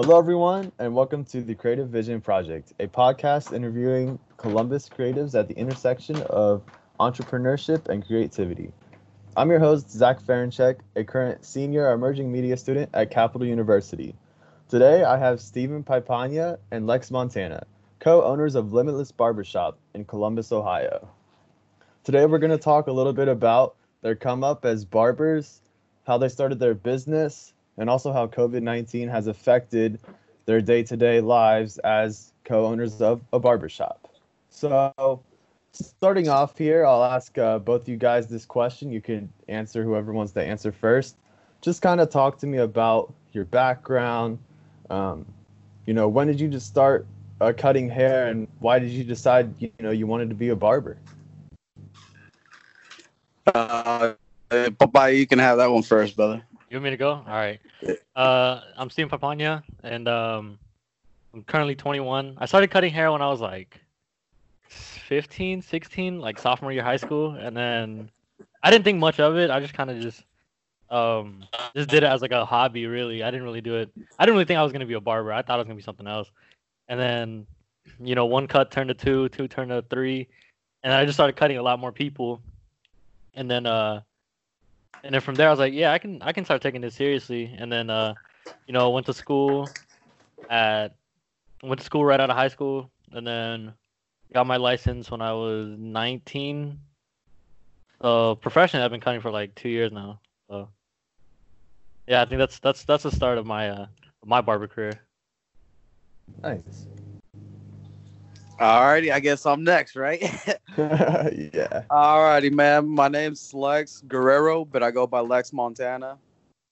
Hello, everyone, and welcome to the Creative Vision Project, a podcast interviewing Columbus creatives at the intersection of entrepreneurship and creativity. I'm your host, Zach Ferenchek, a current senior emerging media student at Capital University. Today, I have Stephen Phaiphanya and Lex Montana, co owners of Limitless Barbershop in Columbus, Ohio. Today, we're going to talk a little bit about their come up as barbers, how they started their business, and also how COVID 19 has affected their day to day lives as co owners of a barbershop. So, starting off here, I'll ask uh, both you guys this question. You can answer whoever wants to answer first. Just kind of talk to me about your background. Um, you know, when did you just start uh, cutting hair, and why did you decide you know you wanted to be a barber? Uh, Popeye, you can have that one first, brother. You want me to go? All right. Uh, I'm Steven Phaiphanya, and um, I'm currently 21. I started cutting hair when I was like 15, 16, like sophomore year high school, and then I didn't think much of it. I just kind of just um just did it as like a hobby. Really, I didn't really do it. I didn't really think I was gonna be a barber. I thought I was gonna be something else. And then, you know, one cut turned to two, two turned to three, and I just started cutting a lot more people. And then uh and then from there I was like, yeah, I can I can start taking this seriously. And then uh, you know, went to school at went to school right out of high school, and then got my license when I was 19. Uh, professionally, I've been cutting for like two years now. So yeah, I think that's that's that's the start of my uh my barber career. Nice. Alrighty, I guess I'm next, right? yeah. Alrighty, man. My name's Lex Guerrero, but I go by Lex Montana.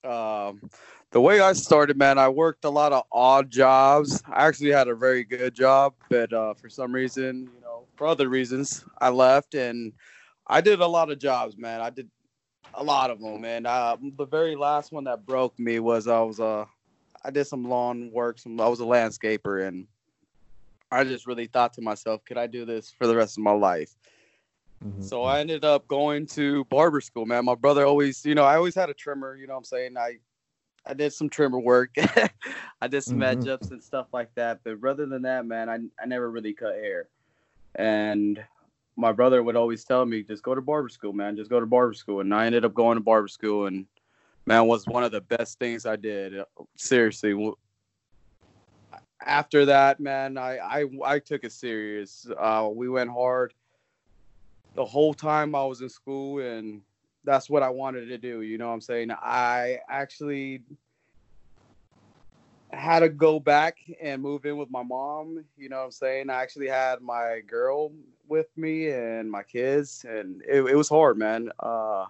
Um, the way I started, man, I worked a lot of odd jobs. I actually had a very good job, but uh, for some reason, you know, for other reasons, I left and I did a lot of jobs, man. I did a lot of them, man. Uh, the very last one that broke me was I was uh, I did some lawn work. Some I was a landscaper and I just really thought to myself, could I do this for the rest of my life? Mm-hmm. So I ended up going to barber school, man. My brother always, you know, I always had a trimmer, you know what I'm saying? I I did some trimmer work. I did some mm-hmm. edge ups and stuff like that. But rather than that, man, I, I never really cut hair. And my brother would always tell me, just go to barber school, man. Just go to barber school. And I ended up going to barber school and man was one of the best things I did. Seriously, after that, man, I I, I took it serious. Uh, we went hard the whole time I was in school, and that's what I wanted to do. You know what I'm saying? I actually had to go back and move in with my mom. You know what I'm saying? I actually had my girl with me and my kids, and it, it was hard, man. Uh,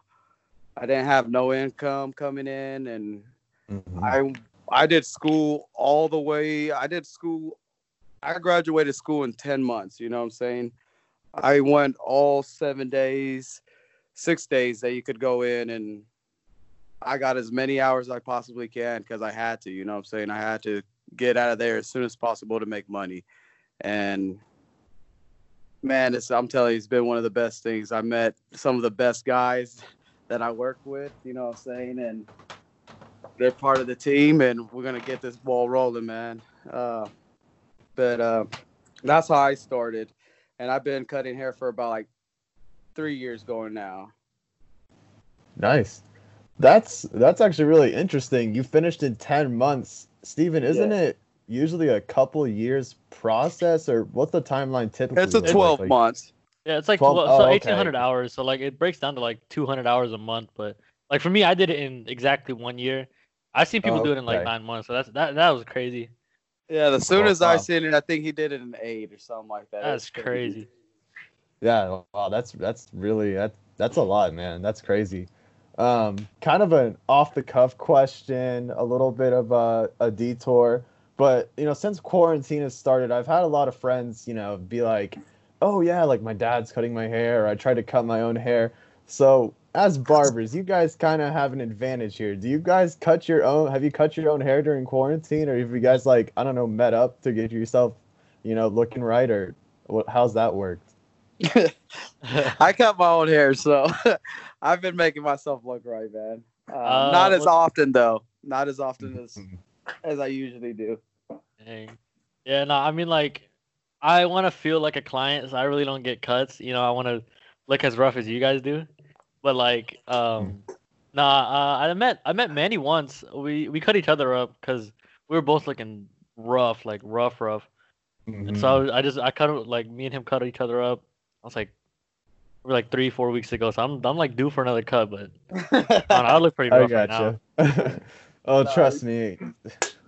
I didn't have no income coming in, and mm-hmm. I I did school all the way. I did school. I graduated school in 10 months. You know what I'm saying? I went all seven days, six days that you could go in, and I got as many hours as I possibly can because I had to. You know what I'm saying? I had to get out of there as soon as possible to make money. And man, it's, I'm telling you, it's been one of the best things. I met some of the best guys that I work with. You know what I'm saying? And they're part of the team, and we're gonna get this ball rolling, man. Uh, but uh, that's how I started, and I've been cutting hair for about like three years going now. Nice. That's that's actually really interesting. You finished in ten months, Steven. Isn't yeah. it usually a couple years process, or what's the timeline typically? It's a twelve like, months. Yeah, it's like 12, 12 so oh, eighteen hundred okay. hours. So like it breaks down to like two hundred hours a month. But like for me, I did it in exactly one year. I've seen people oh, do it in like nine months, so that's that that was crazy. Yeah, the soon oh, as wow. I seen it, I think he did it in eight or something like that. That's crazy. crazy. Yeah, wow, that's that's really that that's a lot, man. That's crazy. Um, kind of an off the cuff question, a little bit of a, a detour, but you know, since quarantine has started, I've had a lot of friends, you know, be like, "Oh yeah, like my dad's cutting my hair," or I tried to cut my own hair. So as barbers, you guys kind of have an advantage here. Do you guys cut your own? Have you cut your own hair during quarantine, or have you guys like I don't know met up to get yourself, you know, looking right, or what? How's that worked? I cut my own hair, so I've been making myself look right, man. Uh, uh, not as often though. Not as often as as I usually do. Dang. Yeah, no, I mean like I want to feel like a client, so I really don't get cuts. You know, I want to look as rough as you guys do. But like, um, nah, uh, I met I met Manny once. We we cut each other up because we were both looking rough, like rough, rough. And Mhm. so I just I cut like me and him cut each other up. I was like, we were like three four weeks ago, so I'm I'm like due for another cut, but I, I look pretty I rough right now. oh, No, trust me,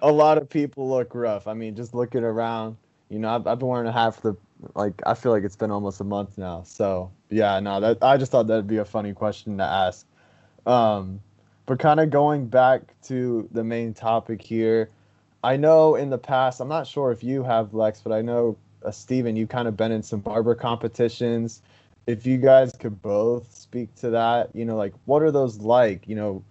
a lot of people look rough. I mean, just looking around, you know, I've, I've been wearing a hat for the like. I feel like it's been almost a month now. So yeah, no, that I just thought that'd be a funny question to ask. Um, but kind of going back to the main topic here, I know in the past, I'm not sure if you have Lex, but I know uh, Steven, you kind of been in some barber competitions. If you guys could both speak to that, you know, like what are those like? You know,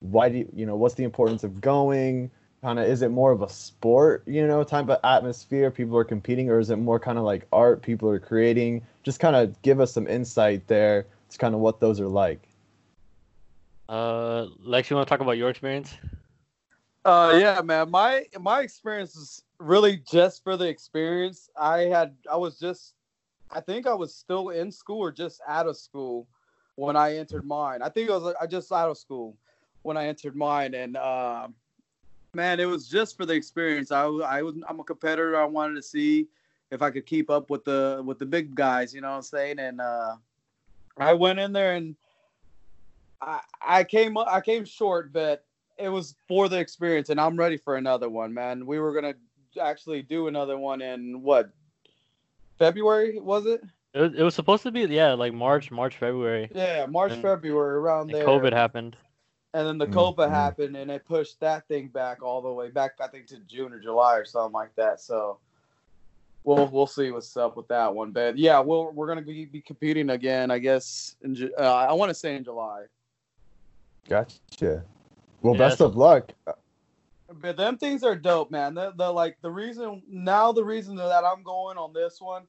why do you, you know, what's the importance of going? Kind of, is it more of a sport, you know, type of atmosphere? People are competing, or is it more kind of like art? People are creating. Just kind of give us some insight there. It's kind of what those are like. Uh, Lex, you want to talk about your experience? Uh, yeah, man. My my experience is really just for the experience. I had I was just, I think I was still in school or just out of school when I entered mine. I think I was I just out of school when I entered mine, and uh, man, it was just for the experience. I I was I'm a competitor. I wanted to see if I could keep up with the with the big guys. You know what I'm saying? And uh, I went in there and I I came I came short, but it was for the experience, and I'm ready for another one, man. We were gonna actually do another one in what February was it? It was, it was supposed to be yeah, like March, March, February. Yeah, March, And- February, around there. COVID happened. And then the Mhm. COVID happened, and it pushed that thing back all the way back, I think, to June or July or something like that. So. We'll, we'll see what's up with that one, but yeah, we'll, we're gonna be, be competing again, I guess. In, Ju- uh, I want to say in July. Gotcha. Well, Yeah, best of luck. But them things are dope, man. The, the like the reason now the reason that I'm going on this one,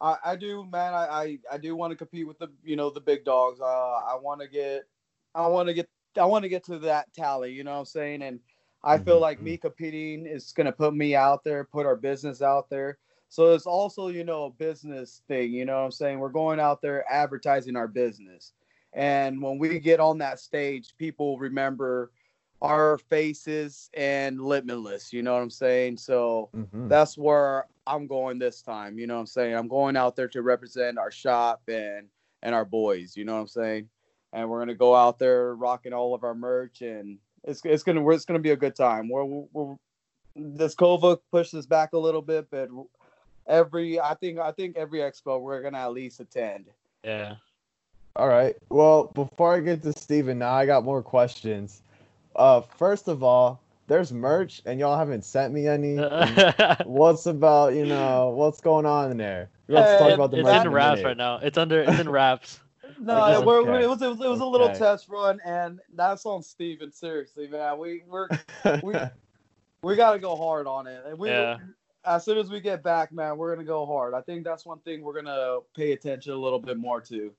I, I do, man. I, I, I do want to compete with the you know the big dogs. Uh, I want to get, I want to get, I want to get to that tally. You know what I'm saying? And I feel like Mhm. me competing is gonna put me out there, put our business out there. So it's also you know a business thing. You know what I'm saying? We're going out there advertising our business, and when we get on that stage, people remember our faces and limitless. You know what I'm saying? So Mhm. that's where I'm going this time. You know what I'm saying? I'm going out there to represent our shop and and our boys. You know what I'm saying? And we're gonna go out there rocking all of our merch, and it's it's gonna it's gonna be a good time. We're, we're this COVID pushed us back a little bit, but every I think I think every expo we're gonna at least attend. Yeah. All right. Well, before I get to Steven, now I got more questions. Uh, first of all, there's merch, and y'all haven't sent me any. what's about, you know, what's going on in there? Let's to talk about the it's merch in a wraps minute. right now. It's under it's in wraps. No, Okay. we're, Okay. it was it was, it was a little Okay. test run, and that's on Steven. Seriously, man, we we're we we got to go hard on it. And we, Yeah. As soon as we get back, man, we're gonna go hard. I think that's one thing we're gonna pay attention a little bit more to.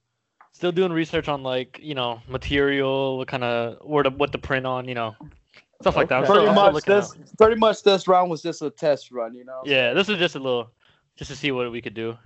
Still doing research on like, you know, material, what kind of where to what to print on, you know. Stuff like that. I'm Okay. still, Pretty still much looking this, out. pretty much this round was just a test run, you know. Yeah, this is just a little just to see what we could do.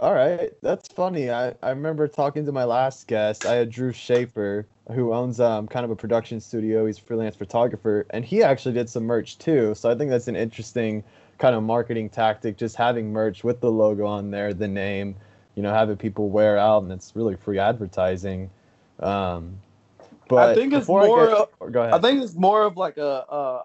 All right, that's funny. I, I remember talking to my last guest. I had Drew Schaefer, who owns um kind of a production studio. He's a freelance photographer, and he actually did some merch too. So I think that's an interesting kind of marketing tactic, just having merch with the logo on there, the name, you know, having people wear out, and it's really free advertising. Um, but think it's I more get- of- go ahead. I think it's more of like a, a,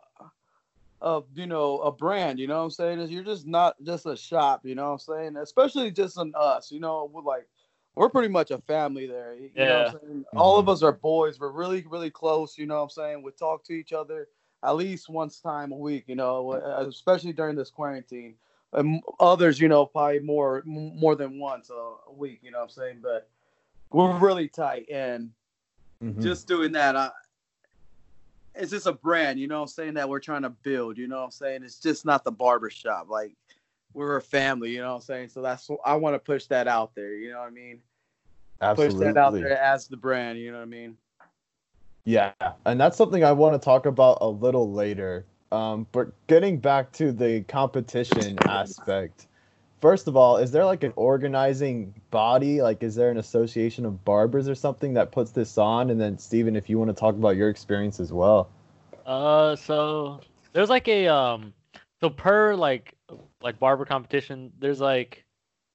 a you know, a brand. You know what I'm saying? Is you're just not just a shop. You know what I'm saying? Especially just on us. You know, we're like we're pretty much a family there. You know what Yeah. I'm saying? All of us are boys. We're really really close. You know what I'm saying? We talk to each other at least once time a week. You know, uh, especially during this quarantine. And others, you know, probably more more than once a, a week. You know what I'm saying? But we're really tight and Mhm. just doing that I, it's just a brand you know what i'm saying that we're trying to build you know what i'm saying it's just not the barber shop like we're a family you know what i'm saying so that's i want to push that out there you know what i mean Absolutely. push that out there as the brand you know what i mean Yeah, and that's something I want to talk about a little later. Um, but getting back to the competition aspect, first of all, is there like an organizing body? Like, is there an association of barbers or something that puts this on? And then, Steven, if you want to talk about your experience as well. Uh, so there's like a um, so per like like barber competition, there's like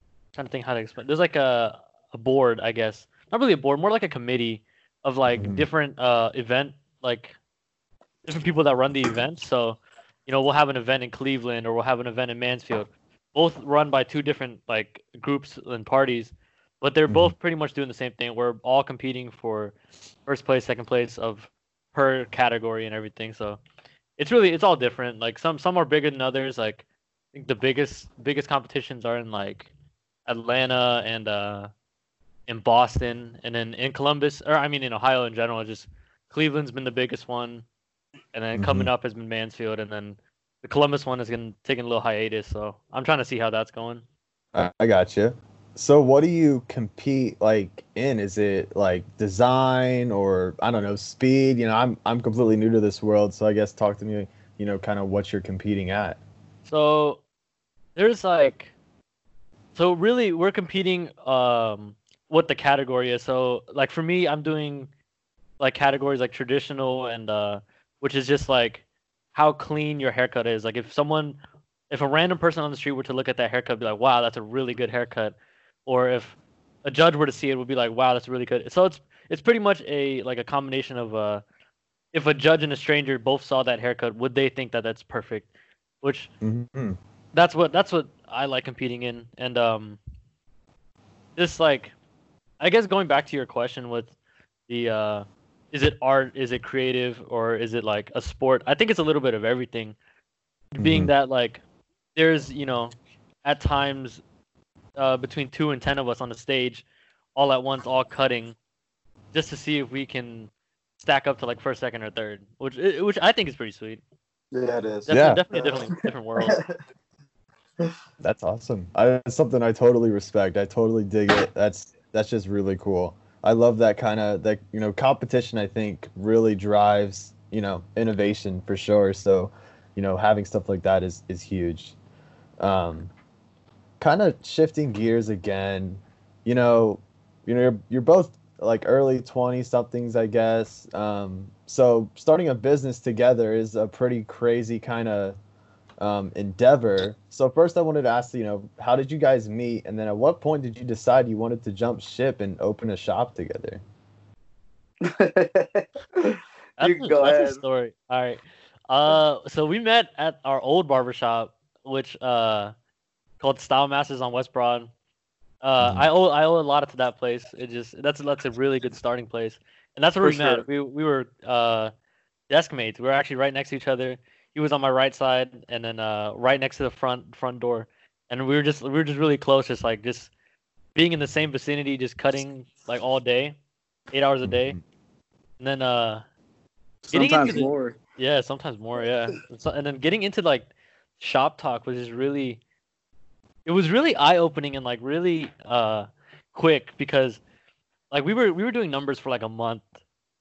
I'm trying to think how to explain. There's like a a board, I guess. Not really a board, more like a committee of like Mhm. different uh event like different people that run the event. So, you know, we'll have an event in Cleveland or we'll have an event in Mansfield, both run by two different like groups and parties, but they're Mhm. both pretty much doing the same thing. We're all competing for first place, second place of per category and everything. So, it's really it's all different. Like some some are bigger than others. Like I think the biggest biggest competitions are in like Atlanta and uh in Boston and then in Columbus or I mean in Ohio in general just Cleveland's been the biggest one and then coming up has been Mansfield and then the Columbus one is going to taking a little hiatus so I'm trying to see how that's going. I, I got you. So, what do you compete like in? Is it like design or I don't know speed? You know, I'm I'm completely new to this world, so I guess talk to me. You know, kind of what you're competing at. So there's like so really we're competing um what the category is. So like for me I'm doing like categories like traditional and uh which is just like how clean your haircut is. Like if someone if a random person on the street were to look at that haircut be like, "Wow, that's a really good haircut." Or if a judge were to see it would be like, "Wow, that's really good." So it's it's pretty much a like a combination of uh if a judge and a stranger both saw that haircut, would they think that that's perfect? Which Mm-hmm. that's what that's what I like competing in, and um, this like, I guess going back to your question with the uh, is it art, is it creative, or is it like a sport? I think it's a little bit of everything. Being Mhm. that like, there's you know, at times, uh, between two and ten of us on the stage, all at once, all cutting, just to see if we can stack up to like first, second, or third, which which I think is pretty sweet. Yeah, it is. Definitely, Yeah. definitely, a different different world. That's awesome. I, that's something I totally respect. I totally dig it. That's that's just really cool. I love that kind of that you know competition. I think really drives you know innovation for sure. So you know having stuff like that is is huge. Um, kind of shifting gears again. You know, you know you're you're both like early 20 somethings I guess. Um, so starting a business together is a pretty crazy kind of um, endeavor. So first, I wanted to ask you know how did you guys meet, and then at what point did you decide you wanted to jump ship and open a shop together? That's, You can a, go that's ahead. a story. All right. Uh, so we met at our old barbershop, which uh, called Style Masters on West Broad. Uh, Mhm. I owe I owe a lot to that place. It just that's that's a really good starting place, and that's where For we sure. met. We we were uh, desk mates. We were actually right next to each other. He was on my right side, and then uh, right next to the front front door, and we were just we were just really close. Just like just being in the same vicinity, just cutting like all day, eight hours a day, Mhm. and then uh. Getting into Sometimes the- more. Yeah, sometimes more. Yeah, and, so, and then getting into like shop talk was just really, it was really eye opening and like really uh quick because like we were we were doing numbers for like a month.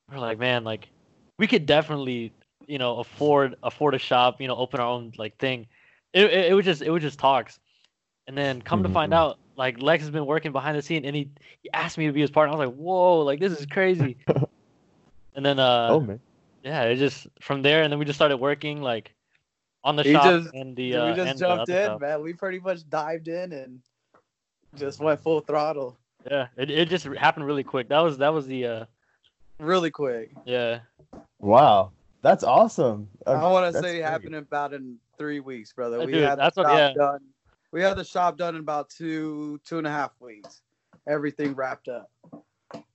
We are like, man, like we could definitely you know afford afford a shop, you know, open our own like thing. It it, it was just it was just talks, and then come to find Mhm. out like Lex has been working behind the scene and he, he asked me to be his partner. I was like, whoa, like this is crazy. and then uh oh man, yeah, it just from there, and then we just started working like on the He shop just- and the Dude, uh, we just and jumped other in, shop. man. We pretty much dived in and just went full throttle Yeah, it, it just happened really quick. That was that was the uh really quick. yeah wow, that's awesome. I Uh, want to that's say it great. happened in about in three weeks, brother. We dude, had the that's what- shop yeah. done. We had the shop done in about two two and a half weeks. Everything wrapped up.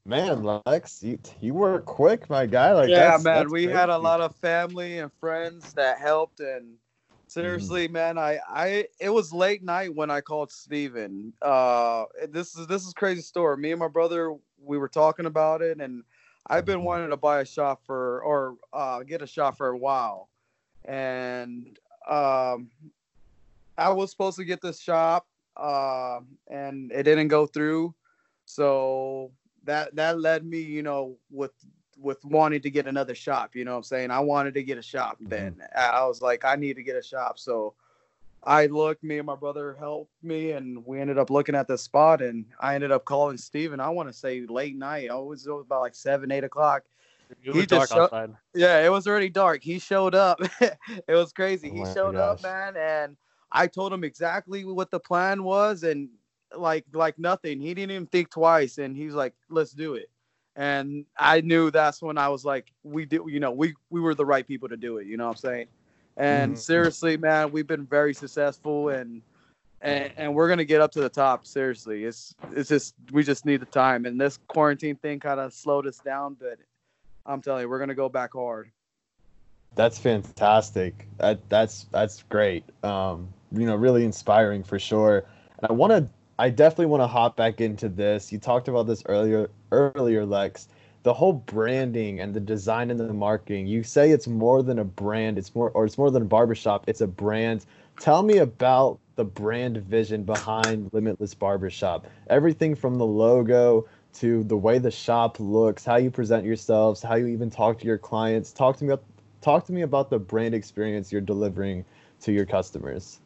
Man, Lex, you you work quick, my guy. Like yeah, that's- man. that's We had a lot of family and friends that helped, and seriously, man, I I it was late night when I called Steven. Uh, this is this is crazy story. Me and my brother, we were talking about it, and I've been wanting to buy a shop for or uh, get a shop for a while, and um, I was supposed to get this shop, uh, and it didn't go through. So that that led me, you know, with with wanting to get another shop. You know what I'm saying? I wanted to get a shop then. I was like, I need to get a shop. So I looked, me and my brother helped me, and we ended up looking at the spot. And I ended up calling Steven. I want to say late night. I was, it was about like seven, eight o'clock. It He was just dark showed- outside. Yeah, it was already dark. He showed up. it was crazy. Oh he my showed up, man, and I told him exactly what the plan was, and like like nothing. He didn't even think twice, and he was like, "Let's do it." And I knew that's when I was like, "We do, you know, we we were the right people to do it." You know what I'm saying? And Mhm. seriously, man, we've been very successful, and and, and we're gonna get up to the top. Seriously, it's it's just we just need the time, and this quarantine thing kind of slowed us down, but I'm telling you, we're gonna go back hard. That's fantastic. That that's that's great. Um, you know, really inspiring for sure. And I want to, I definitely want to hop back into this. You talked about this earlier, earlier, Lex. The whole branding and the design and the marketing. You say it's more than a brand. It's more, or it's more than a barbershop. It's a brand. Tell me about the brand vision behind Limitless Barbershop. Everything from the logo to the way the shop looks, how you present yourselves, how you even talk to your clients. Talk to me about talk to me about the brand experience you're delivering to your customers.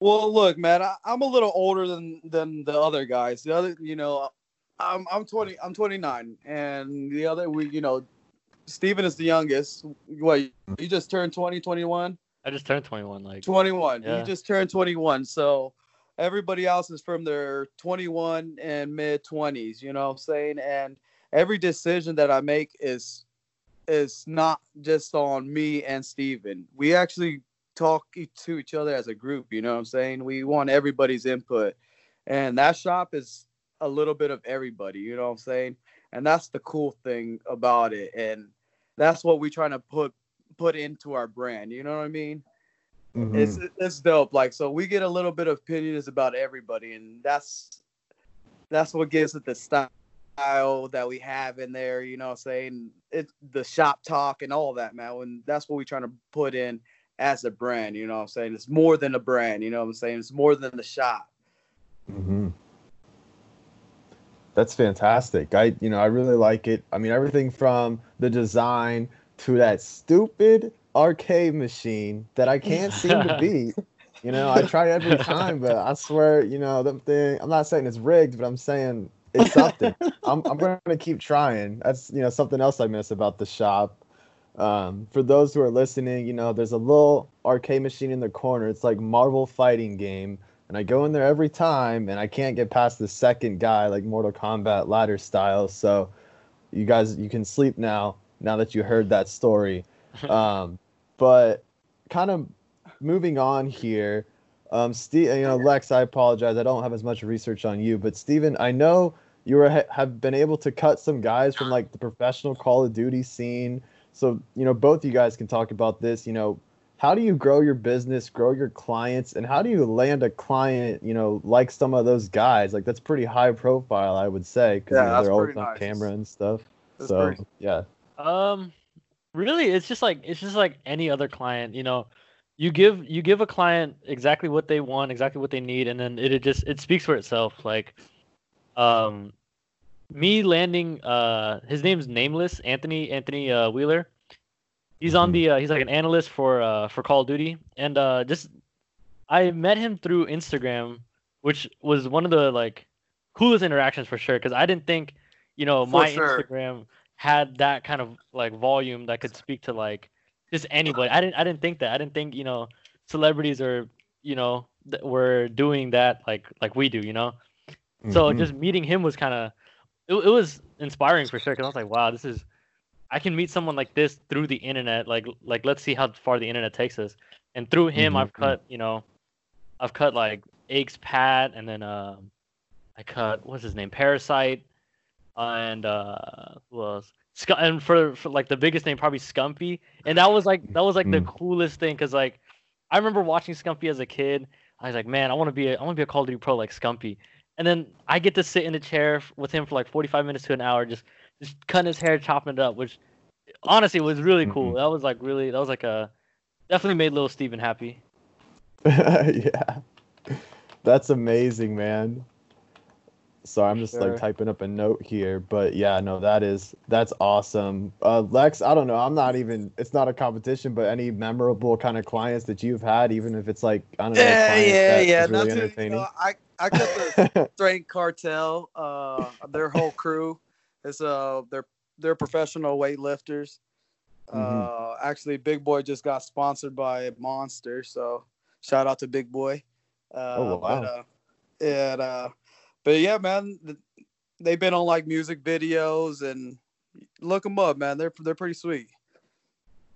Well, look, man, I, I'm a little older than than the other guys. The other, you know, I'm I'm 20, I'm 29, and the other, we, you know, Steven is the youngest. What you just turned 20, 21? I just turned 21. Like 21. Yeah. He just turned 21. So everybody else is from their 21 and mid 20s, you know what I'm saying? And every decision that I make is is not just on me and Steven. We actually talk to each other as a group, you know what I'm saying? We want everybody's input. And that shop is a little bit of everybody, you know what I'm saying? And that's the cool thing about it. And that's what we're trying to put put into our brand, you know what I mean? Mhm. it's it's dope. Like so, we get a little bit of opinions about everybody, and that's that's what gives it the style that we have in there. You know, what I'm saying it's the shop talk and all that, man. And that's what we're trying to put in as a brand. You know, what I'm saying it's more than a brand. You know, what I'm saying it's more than the shop. hmm That's fantastic. I, you know, I really like it. I mean, everything from the design to that stupid arcade machine that I can't seem to beat. You know, I try every time, but I swear, you know, the thing. I'm not saying it's rigged, but I'm saying it's something. I'm, I'm going to keep trying. That's, you know, something else I miss about the shop. Um, for those who are listening, you know, there's a little arcade machine in the corner. It's like Marvel fighting game and I go in there every time and I can't get past the second guy like Mortal Kombat ladder style. So you guys you can sleep now now that you heard that story. Um, but kind of moving on here, um, Steve, you know, Lex, I apologize. I don't have as much research on you, but Steven, I know you were, have been able to cut some guys from like the professional Call of Duty scene. So, you know, both you guys can talk about this. You know, how do you grow your business, grow your clients, and how do you land a client, you know, like some of those guys? Like that's pretty high profile, I would say, because Yeah, that's they're always pretty on nice. camera and stuff. That's so pretty- yeah. Um, really, it's just like it's just like any other client. You know, you give you give a client exactly what they want, exactly what they need, and then it, it just it speaks for itself. Like, um, me landing. Uh, his name's nameless. Anthony Anthony uh, Wheeler. He's on the. Uh, he's like an analyst for uh for Call of Duty, and uh just I met him through Instagram, which was one of the like coolest interactions for sure. Because I didn't think, you know, For my sure. Instagram had that kind of like volume that could speak to like just anybody. I didn't I didn't think that. I didn't think you know celebrities are you know th- were doing that like like we do. You know. So Mhm. just meeting him was kind of it, it was inspiring for sure because I was like, wow, this is I can meet someone like this through the internet. Like like let's see how far the internet takes us. And through him, Mhm. I've cut you know, I've cut like Aches Pat, and then um, I cut what's his name, Parasite, and uh, who else? Sc- and for, for like the biggest name probably Scumpy, and that was like that was like the Mm. coolest thing because like I remember watching Scumpy as a kid. I was like, man, I want to be a, I want to be a Call of Duty pro like Scumpy. And then I get to sit in a chair with him for like 45 minutes to an hour, just just cutting his hair, chopping it up, which honestly was really cool. Mhm. That was like really that was like a definitely made little Steven happy. yeah. That's amazing, man. Sorry, I'm just Sure. like typing up a note here, but yeah, no, that is that's awesome. Uh, Lex, I don't know, I'm not even. It's not a competition, but any memorable kind of clients that you've had, even if it's like I don't know, a Yeah, client yeah, that yeah. is Not really too, you entertaining. know, I I cut the Strength Cartel, uh, their whole crew. It's uh, they're they're professional weightlifters. Mhm. Uh, actually, Big Boy just got sponsored by Monster, so shout out to Big Boy. Uh, Oh, wow. But, uh, and uh, but yeah, man, they've been on like music videos and look them up, man. They're they're pretty sweet.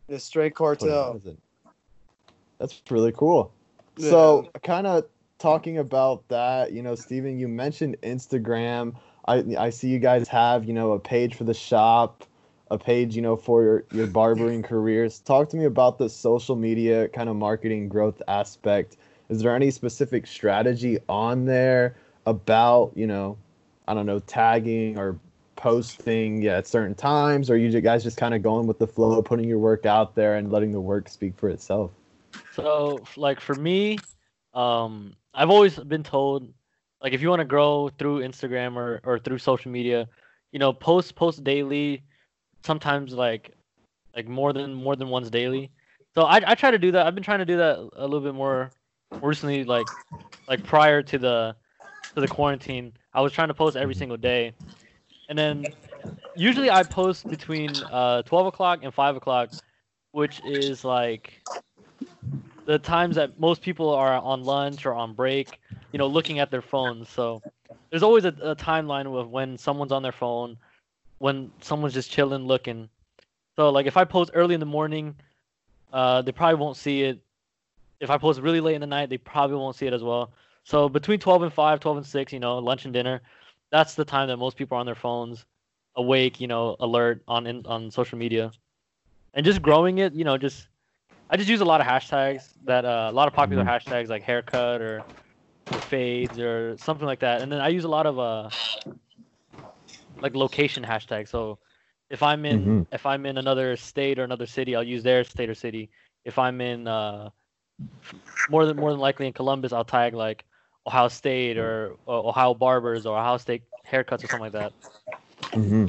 The Straight Cartel. That's really cool. So, kind of talking about that, you know, Steven, you mentioned Instagram. I I see you guys have, you know, a page for the shop, a page, you know, for your, your barbering careers. Talk to me about the social media kind of marketing growth aspect. Is there any specific strategy on there about, you know, I don't know, tagging or posting at certain times, or you guys just kind of going with the flow, putting your work out there and letting the work speak for itself? So, like for me, um, I've always been told, like if you want to grow through Instagram or or through social media, you know, post post daily, sometimes like like more than more than once daily. So I I try to do that. I've been trying to do that a little bit more recently, like like prior to the to the quarantine. I was trying to post every single day, and then usually I post between uh 12 o'clock and 5 o'clock, which is like the times that most people are on lunch or on break, you know, looking at their phones. So there's always a, a timeline of when someone's on their phone, when someone's just chilling, looking. So like if I post early in the morning, uh, they probably won't see it. If I post really late in the night, they probably won't see it as well. So between 12 and 5, 12 and 6, you know, lunch and dinner, that's the time that most people are on their phones, awake, you know, alert on in, on social media. And just growing it, you know, just I just use a lot of hashtags that uh, a lot of popular Mhm. hashtags like haircut or, or fades or something like that. And then I use a lot of uh like location hashtags. So if I'm in Mhm. if I'm in another state or another city, I'll use their state or city. If I'm in uh more than more than likely in Columbus, I'll tag like Ohio State or, or Ohio Barbers or Ohio State haircuts or something like that. hmm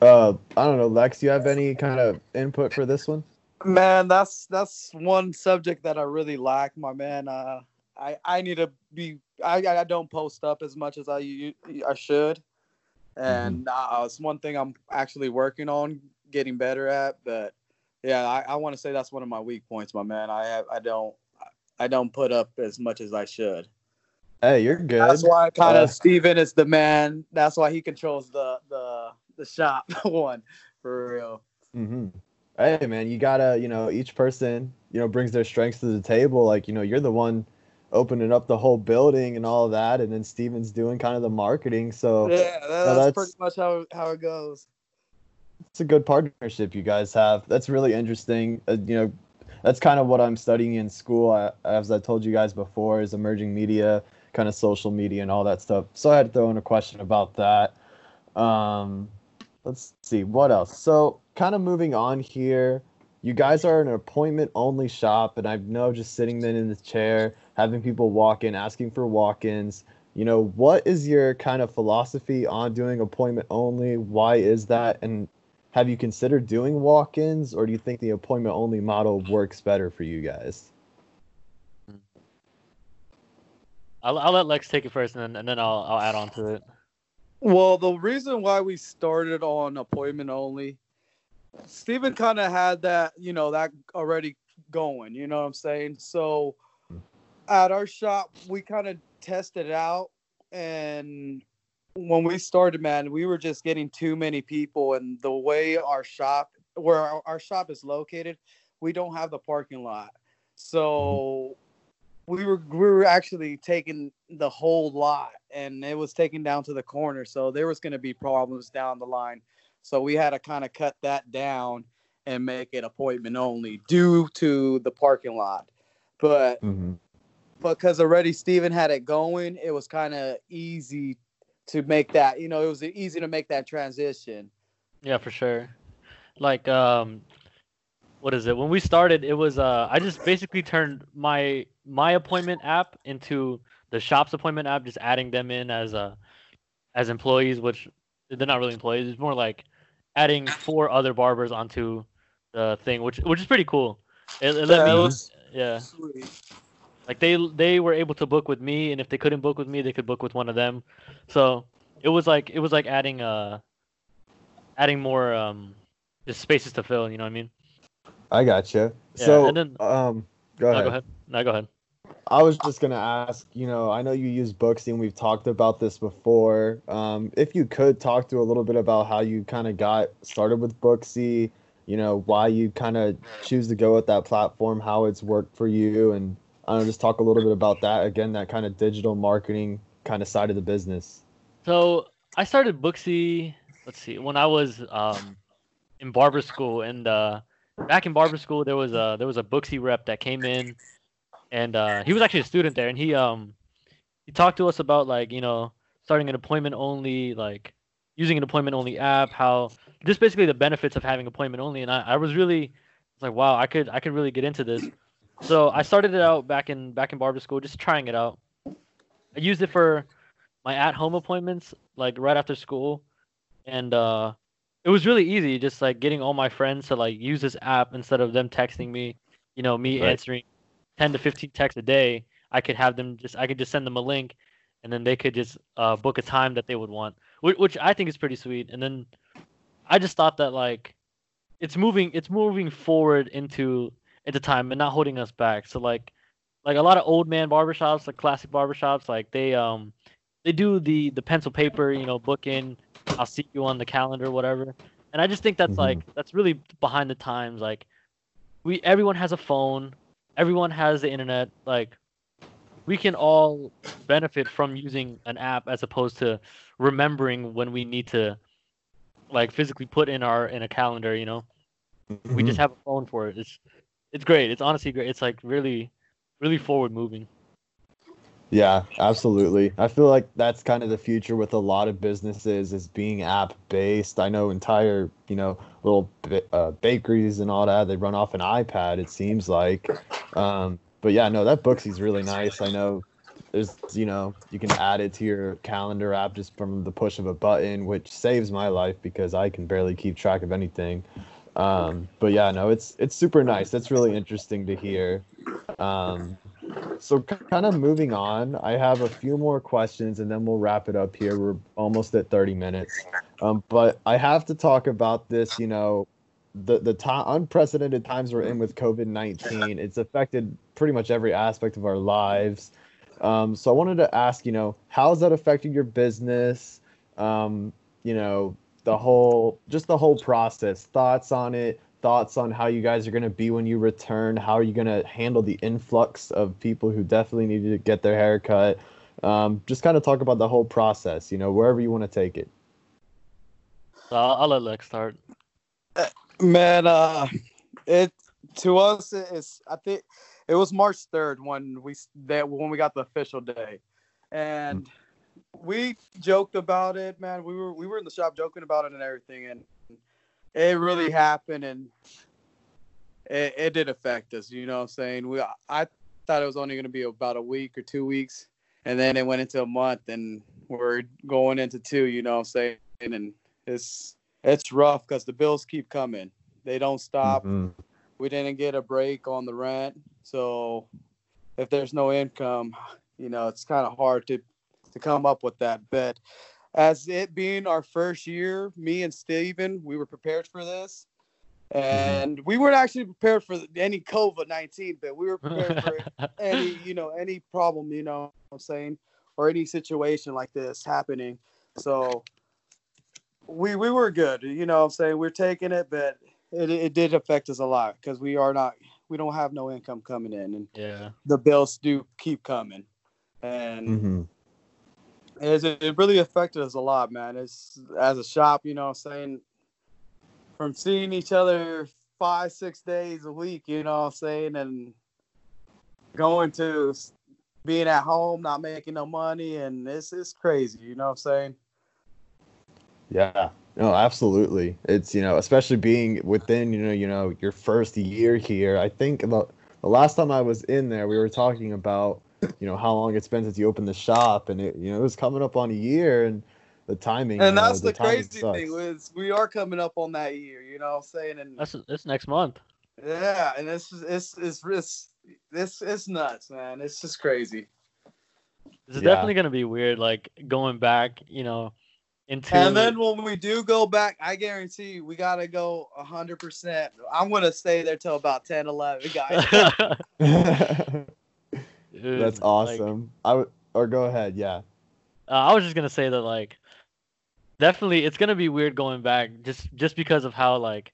Uh, I don't know, Lex. Do you have any kind of input for this one? Man, that's that's one subject that I really lack, my man. Uh, I I need to be. I I don't post up as much as I I should, and uh, it's one thing I'm actually working on getting better at. But yeah, I, I want to say that's one of my weak points, my man. I have I don't I don't put up as much as I should. Hey, you're good. That's why kind Uh, of Steven is the man. That's why he controls the the the shop one for real. hmm Hey, man, you gotta, you know, each person, you know, brings their strengths to the table. Like, you know, you're the one opening up the whole building and all that, and then Steven's doing kind of the marketing. So Yeah, that, that's, that's- pretty much how how it goes. it's a good partnership you guys have. That's really interesting. Uh, you know, that's kind of what I'm studying in school. I, as I told you guys before, is emerging media, kind of social media, and all that stuff. So I had to throw in a question about that. Um, let's see what else. So, kind of moving on here. You guys are an appointment only shop, and I know just sitting then in the chair, having people walk in, asking for walk ins. You know, what is your kind of philosophy on doing appointment only? Why is that? And have you considered doing walk ins, or do you think the appointment only model works better for you guys? I'll, I'll let Lex take it first, and then and then I'll I'll add on to it. Well, the reason why we started on appointment only, Steven kind of had that, you know, that already going, you know what I'm saying? So at our shop, we kind of tested it out. And when we started, man, we were just getting too many people. And the way our shop, where our, our shop is located, we don't have the parking lot. So we were we were actually taking the whole lot and it was taken down to the corner so there was going to be problems down the line so we had to kind of cut that down and make it appointment only due to the parking lot but Mm-hmm. because already Steven had it going it was kind of easy to make that you know it was easy to make that transition Yeah, for sure. Like um, what is it? When we started, it was uh I just basically turned my my appointment app into the shop's appointment app, just adding them in as uh as employees, which they're not really employees. It's more like adding four other barbers onto the thing, which which is pretty cool. It, it let Yeah, me, it yeah, Sweet. like they they were able to book with me, and if they couldn't book with me, they could book with one of them. So it was like it was like adding uh adding more um just spaces to fill. You know what I mean? I gotcha. Yeah, so, and then- um, go No, ahead. go ahead. No, go ahead. I was just gonna ask, you know, I know you use Booksy and we've talked about this before. Um, if you could talk to a little bit about how you kind of got started with Booksy, you know, why you kind of choose to go with that platform, how it's worked for you, and I know, just talk a little bit about that. Again, that kind of digital marketing kind of side of the business. So I started Booksy. Let's see, when I was um, in barber school, and uh, back in barber school, there was a there was a Booksy rep that came in, and uh, he was actually a student there, and he um he talked to us about like you know starting an appointment only, like using an appointment only app, how just basically the benefits of having appointment only, and I, I was really like wow, I could I could really get into this. So I started it out back in back in barber school, just trying it out. I used it for my at-home appointments like right after school and uh it was really easy just like getting all my friends to like use this app instead of them texting me you know me Right. answering 10 to 15 texts a day i could have them just i could just send them a link and then they could just uh, book a time that they would want which, which i think is pretty sweet. And then i just thought that like it's moving it's moving forward into into time and not holding us back. So like like a lot of old man barbershops like classic barbershops like they um they do the the pencil paper you know book in i'll see you on the calendar whatever. And i just think that's Mhm. like that's really behind the times. Like we everyone has a phone everyone has the internet like we can all benefit from using an app as opposed to remembering when we need to like physically put in our in a calendar you know? We just mm-hmm. have a phone for it. It's it's great. It's honestly great. It's like really really forward moving Yeah, absolutely. I feel like that's kind of the future with a lot of businesses is being app based. I know entire, you know, little uh, bakeries and all that, they run off an iPad, it seems like. Um, but yeah, no, that Booksy's really nice. I know there's, you know, you can add it to your calendar app just from the push of a button, which saves my life because I can barely keep track of anything. Um, but yeah, no, it's it's super nice. That's really interesting to hear. Um, so kind of moving on, I have a few more questions and then we'll wrap it up here. We're almost at 30 minutes. Um, but I have to talk about this, you know, the the time unprecedented times we're in with COVID-19. It's affected pretty much every aspect of our lives. Um, so I wanted to ask, you know, how's that affecting your business? Um, you know, the whole just the whole process, thoughts on it, thoughts on how you guys are going to be when you return how are you going to handle the influx of people who definitely need to get their hair cut. Um, just kind of talk about the whole process you know wherever you want to take it. So i'll, I'll let lex start. Man, uh, it to us it's I think it was March third when we that when we got the official day, and we joked about it. Man, we were we were in the shop joking about it and everything, and it really happened, and it, it did affect us. You know what I'm saying? We I thought it was only going to be about a week or two weeks, and then it went into a month, and we're going into two. You know what I'm saying? And it's it's rough because the bills keep coming. They don't stop. Mhm. We didn't get a break on the rent, so if there's no income, you know, it's kind of hard to to come up with that. But as it being our first year, me and Steven, we were prepared for this. And we weren't actually prepared for any COVID nineteen, but we were prepared for any you know any problem you know what i'm saying or any situation like this happening. So we we were good you know what i'm saying? We're taking it but it, it did affect us a lot because we are not we don't have no income coming in and yeah. the bills do keep coming. And Mhm. It's, it really affected us a lot man. It's as a shop you know i'm saying? From seeing each other five six days a week you know i'm saying? And going to being at home not making no money and it's it's crazy you know what i'm saying? Yeah. No, absolutely. It's you know, especially being within you know you know your first year here. I think the the last time I was in there, we were talking about you know how long it's been since you opened the shop, and it you know it was coming up on a year, and the timing. And you know, that's the, crazy sucks. thing is we are coming up on that year. You know what I'm saying? And That's it's next month. yeah, and it's it's it's it's it's, it's nuts, man. It's just crazy. It's Yeah. definitely gonna be weird. Like going back, you know, into And then when we do go back, I guarantee you, we gotta go hundred percent. I'm gonna stay there till about 10, 11, guys. Dude, That's like, awesome. I would or go ahead. Yeah. Uh, I was just gonna say that like definitely it's gonna be weird going back just just because of how like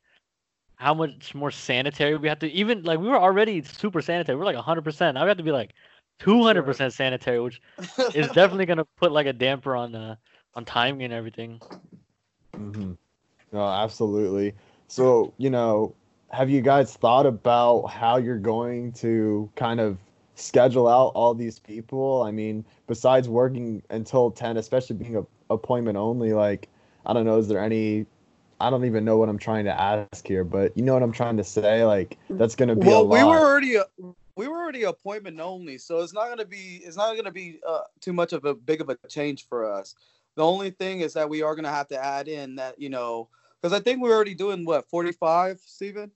how much more sanitary we have to even like we were already super sanitary. We're like hundred percent. Now we have to be like two hundred percent sanitary, which is definitely gonna put like a damper on uh on timing and everything. Mm-hmm. No, absolutely. So, you know, have you guys thought about how you're going to kind of schedule out all these people? I mean, besides working until 10, especially being a appointment only, like, I don't know, is there any, I don't even know what I'm trying to ask here, but you know what I'm trying to say? Like, that's going to be a well, we were already we were already appointment only, so it's not gonna be it's not gonna be uh, too much of a big of a change for us. The only thing is that we are gonna have to add in that you know because I think we're already doing what 45, Stephen?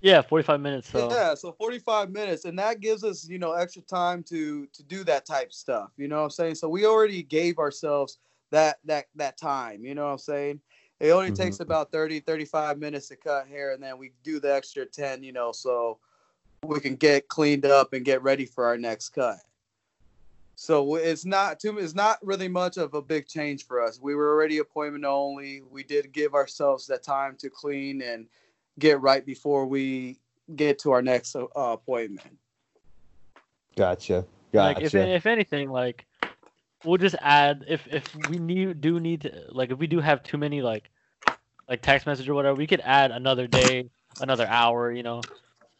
Yeah, forty five minutes. So Yeah, so 45 minutes, and that gives us, you know, extra time to to do that type stuff. You know what I'm saying? So we already gave ourselves that that that time. You know what I'm saying? It only takes Mhm. about 30, 35 minutes to cut hair, and then we do the extra 10. You know, so we can get cleaned up and get ready for our next cut. So it's not too. It's not really much of a big change for us. We were already appointment only. We did give ourselves that time to clean and get right before we get to our next uh, appointment. Gotcha. like Gotcha. if if anything, like we'll just add if if we need do need to like if we do have too many like like text message or whatever, we could add another day, another hour, you know,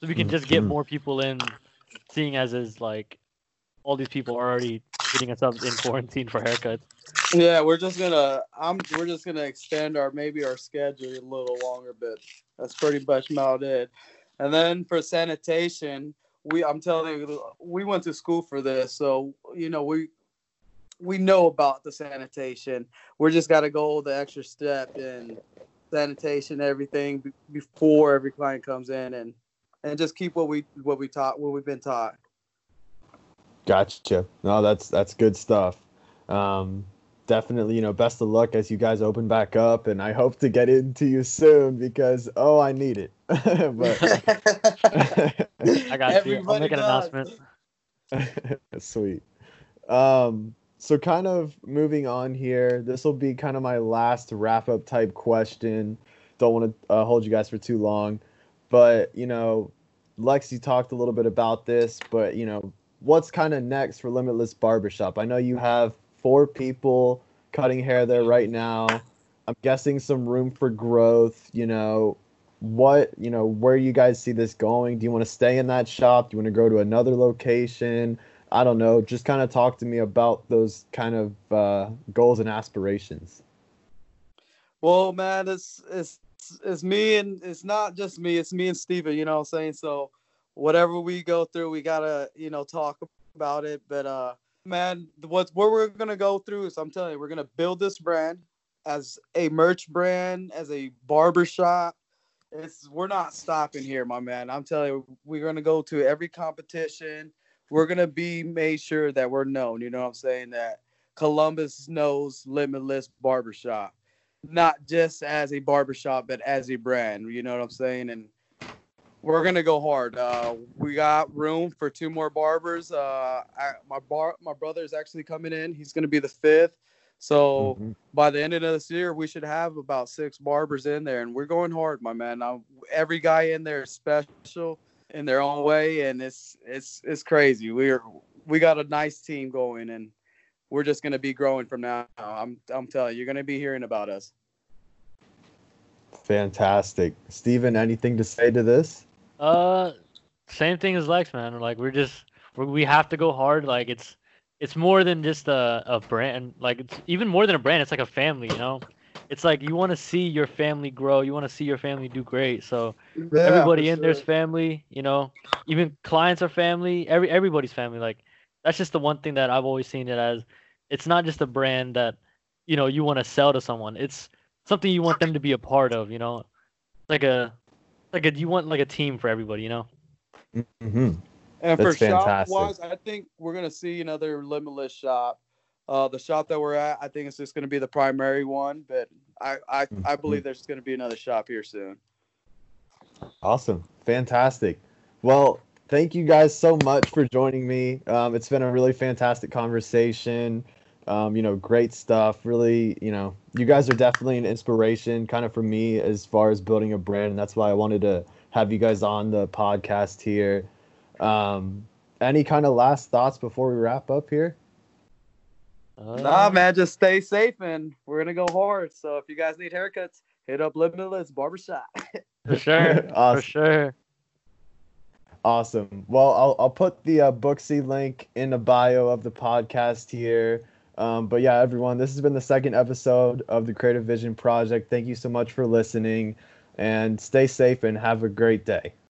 so we can just get Mhm. more people in. Seeing as is like all these people are already hitting us up in quarantine for haircuts. Yeah, we're just gonna. I'm. We're just gonna extend our maybe our schedule a little longer, but that's pretty much about it. And then for sanitation, we. I'm telling you, we went to school for this, so you know we. We know about the sanitation. We're just got to go the extra step in sanitation, everything be- before every client comes in, and and just keep what we what we taught, what we've been taught. Gotcha. No, that's that's good stuff. Um, definitely, you know, best of luck as you guys open back up, and I hope to get into you soon because oh, I need it. but I got you. I'll Everybody make an does. announcement. sweet. Um, so kind of moving on here. This will be kind of my last wrap up type question. Don't want to uh, hold you guys for too long, but you know, Lexi talked a little bit about this, but you know, what's kind of next for Limitless Barbershop? I know you have four people cutting hair there right now. I'm guessing some room for growth. You know, what you know, where you guys see this going? Do you want to stay in that shop? Do you want to go to another location? I don't know. Just kind of talk to me about those kind of uh, goals and aspirations. Well, man, it's it's it's me and it's not just me. It's me and Stephen, You know what I'm saying? So whatever we go through, we gotta you know talk about it. But uh, man, what's what we're gonna go through is I'm telling you, we're gonna build this brand as a merch brand, as a barber shop. It's we're not stopping here, my man. I'm telling you, we're gonna go to every competition. We're gonna be made sure that we're known. You know what I'm saying? That Columbus knows Limitless Barbershop not just as a barbershop, but as a brand. You know what I'm saying? And we're gonna go hard. Uh, we got room for two more barbers. Uh, I, my bar, my brother is actually coming in. He's gonna be the fifth. So Mhm. by the end of this year, we should have about six barbers in there, and we're going hard, my man. Now, every guy in there is special in their own way, and it's it's it's crazy. We're we got a nice team going, and we're just gonna be growing from now. I'm I'm telling you, you're gonna be hearing about us. Fantastic. Stephen, anything to say to this? Uh, same thing as Lex, man. Like we're just we we have to go hard. Like it's it's more than just a, a brand. Like it's even more than a brand. It's like a family, you know. it's like you want to see your family grow. You want to see your family do great. So Yeah, everybody in there's family. You know, even clients are family. Every everybody's family. Like that's just the one thing that I've always seen it as. It's not just a brand that you know you want to sell to someone. It's something you want them to be a part of. You know, like a like a you want like a team for everybody. You know. hmm And for That's shop wise, I think we're gonna see another limitless shop. Uh, the shop that we're at, I think it's just gonna be the primary one, but I I, I Mhm. believe there's gonna be another shop here soon. Awesome. Fantastic. Well, thank you guys so much for joining me. Um, it's been a really fantastic conversation. Um, you know, great stuff. Really, you know, you guys are definitely an inspiration kind of for me as far as building a brand. And that's why I wanted to have you guys on the podcast here. Um, any kind of last thoughts before we wrap up here? Nah, Uh, man, just stay safe and we're gonna go hard. So if you guys need haircuts, hit up Limitless Barbershop. For sure. For sure. Awesome. Well, I'll, I'll put the uh, Booksy link in the bio of the podcast here. Um, but yeah, everyone, this has been the second episode of the Creative Vision Project. Thank you so much for listening and stay safe and have a great day.